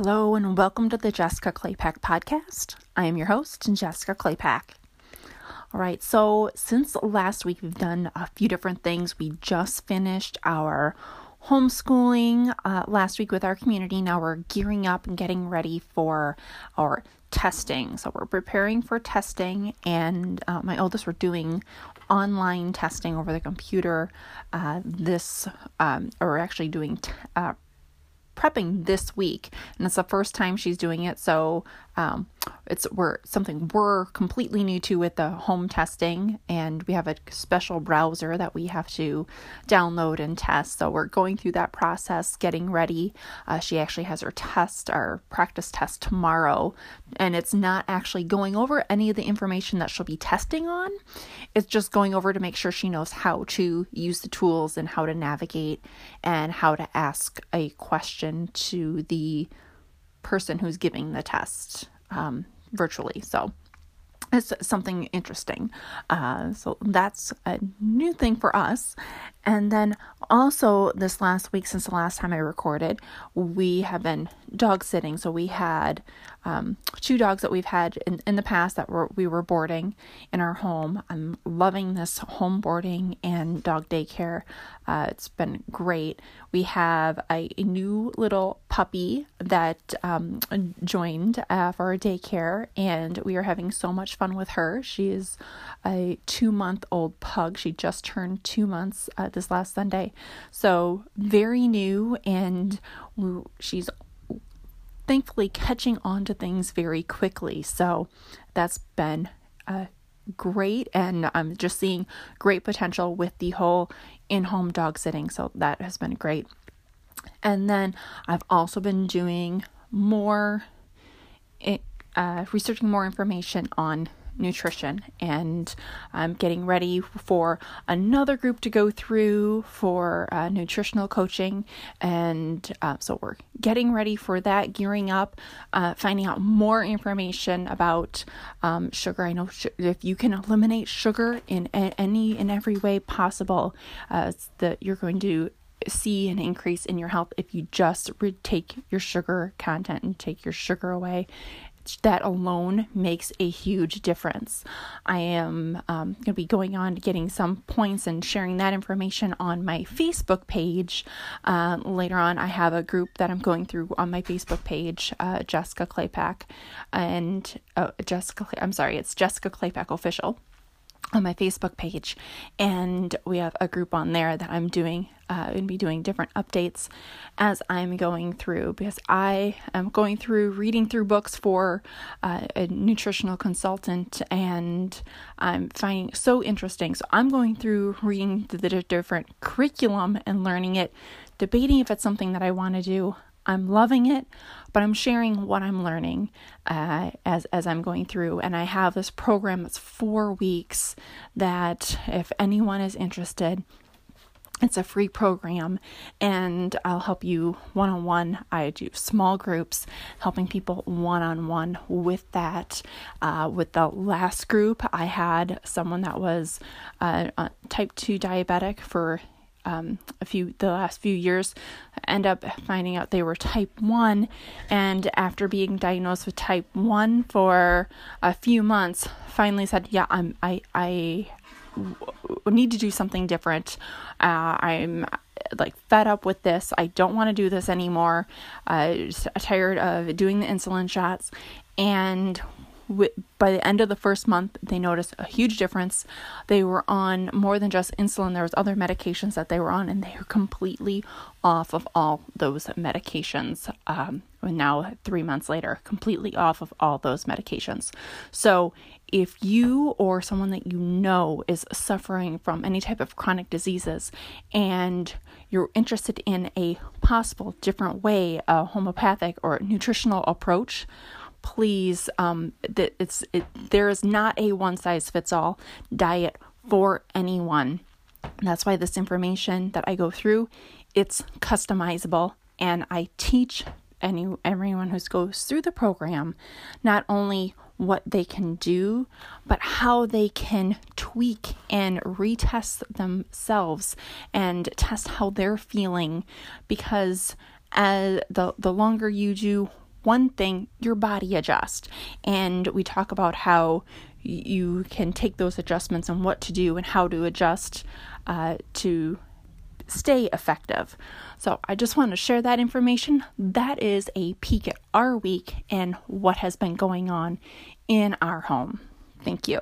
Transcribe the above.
Hello, and welcome to the Jessica Claypack podcast. I am your host, Jessica Claypack. All right, so since last week, we've done a few different things. We just finished our homeschooling uh, last week with our community. Now we're gearing up and getting ready for our testing. So we're preparing for testing, and uh, my oldest, we're doing online testing over the computer. Uh, this, um, or actually doing t- uh, prepping this week, and it's the first time she's doing it. So um, it's we're something we're completely new to with the home testing, and we have a special browser that we have to download and test. So we're going through that process, getting ready. Uh, she actually has her test, our practice test tomorrow, and it's not actually going over any of the information that she'll be testing on. It's just going over to make sure she knows how to use the tools and how to navigate and how to ask a question to the person who's giving the test um, virtually. So it's something interesting. Uh, so that's a new thing for us. And then also, this last week, since the last time I recorded, we have been dog sitting. So we had um, two dogs that we've had in, in the past that were we were boarding in our home. I'm loving this home boarding and dog daycare. Uh, it's been great. We have a, a new little puppy that um, joined uh, for our daycare, and we are having so much fun with her. She is a two month old pug. She just turned two months uh, this last Sunday. So, very new, and she's thankfully catching on to things very quickly. So, that's been uh, great, and I'm just seeing great potential with the whole in home dog sitting. So, that has been great. And then I've also been doing more, uh, researching more information on nutrition and I'm getting ready for another group to go through for uh, nutritional coaching. And uh, so we're getting ready for that gearing up uh, finding out more information about um, sugar. I know sh- if you can eliminate sugar in a- any and every way possible uh, that you're going to see an increase in your health if you just re- take your sugar content and take your sugar away that alone makes a huge difference. I am um, going to be going on getting some points and sharing that information on my Facebook page. Uh, later on, I have a group that I'm going through on my Facebook page, uh, Jessica Claypack, and uh, Jessica. I'm sorry, it's Jessica Claypack official on my Facebook page, and we have a group on there that I'm doing. Uh, to be doing different updates as I'm going through because I am going through reading through books for uh, a nutritional consultant, and I'm finding so interesting. So I'm going through reading the different curriculum and learning it, debating if it's something that I want to do. I'm loving it, but I'm sharing what I'm learning uh, as as I'm going through. And I have this program that's four weeks. That if anyone is interested, it's a free program, and I'll help you one on one. I do small groups, helping people one on one with that. Uh, with the last group, I had someone that was uh, type 2 diabetic for um, a few the last few years end up finding out they were type 1 and after being diagnosed with type 1 for a few months finally said yeah I'm I I need to do something different. Uh, I'm like fed up with this. I don't want to do this anymore. Uh, tired of doing the insulin shots. And by the end of the first month they noticed a huge difference. They were on more than just insulin. There was other medications that they were on and they were completely off of all those medications um, now three months later completely off of all those medications. So if you or someone that you know is suffering from any type of chronic diseases and you're interested in a possible different way a homeopathic or nutritional approach please um that it's it, there is not a one size fits all diet for anyone. That's why this information that I go through it's customizable. And I teach any everyone who goes through the program not only what they can do but how they can tweak and retest themselves and test how they're feeling. Because as the the longer you do one thing, your body adjusts. And we talk about how you can take those adjustments and what to do and how to adjust uh, to stay effective. So I just want to share that information. That is a peek at our week and what has been going on in our home. Thank you.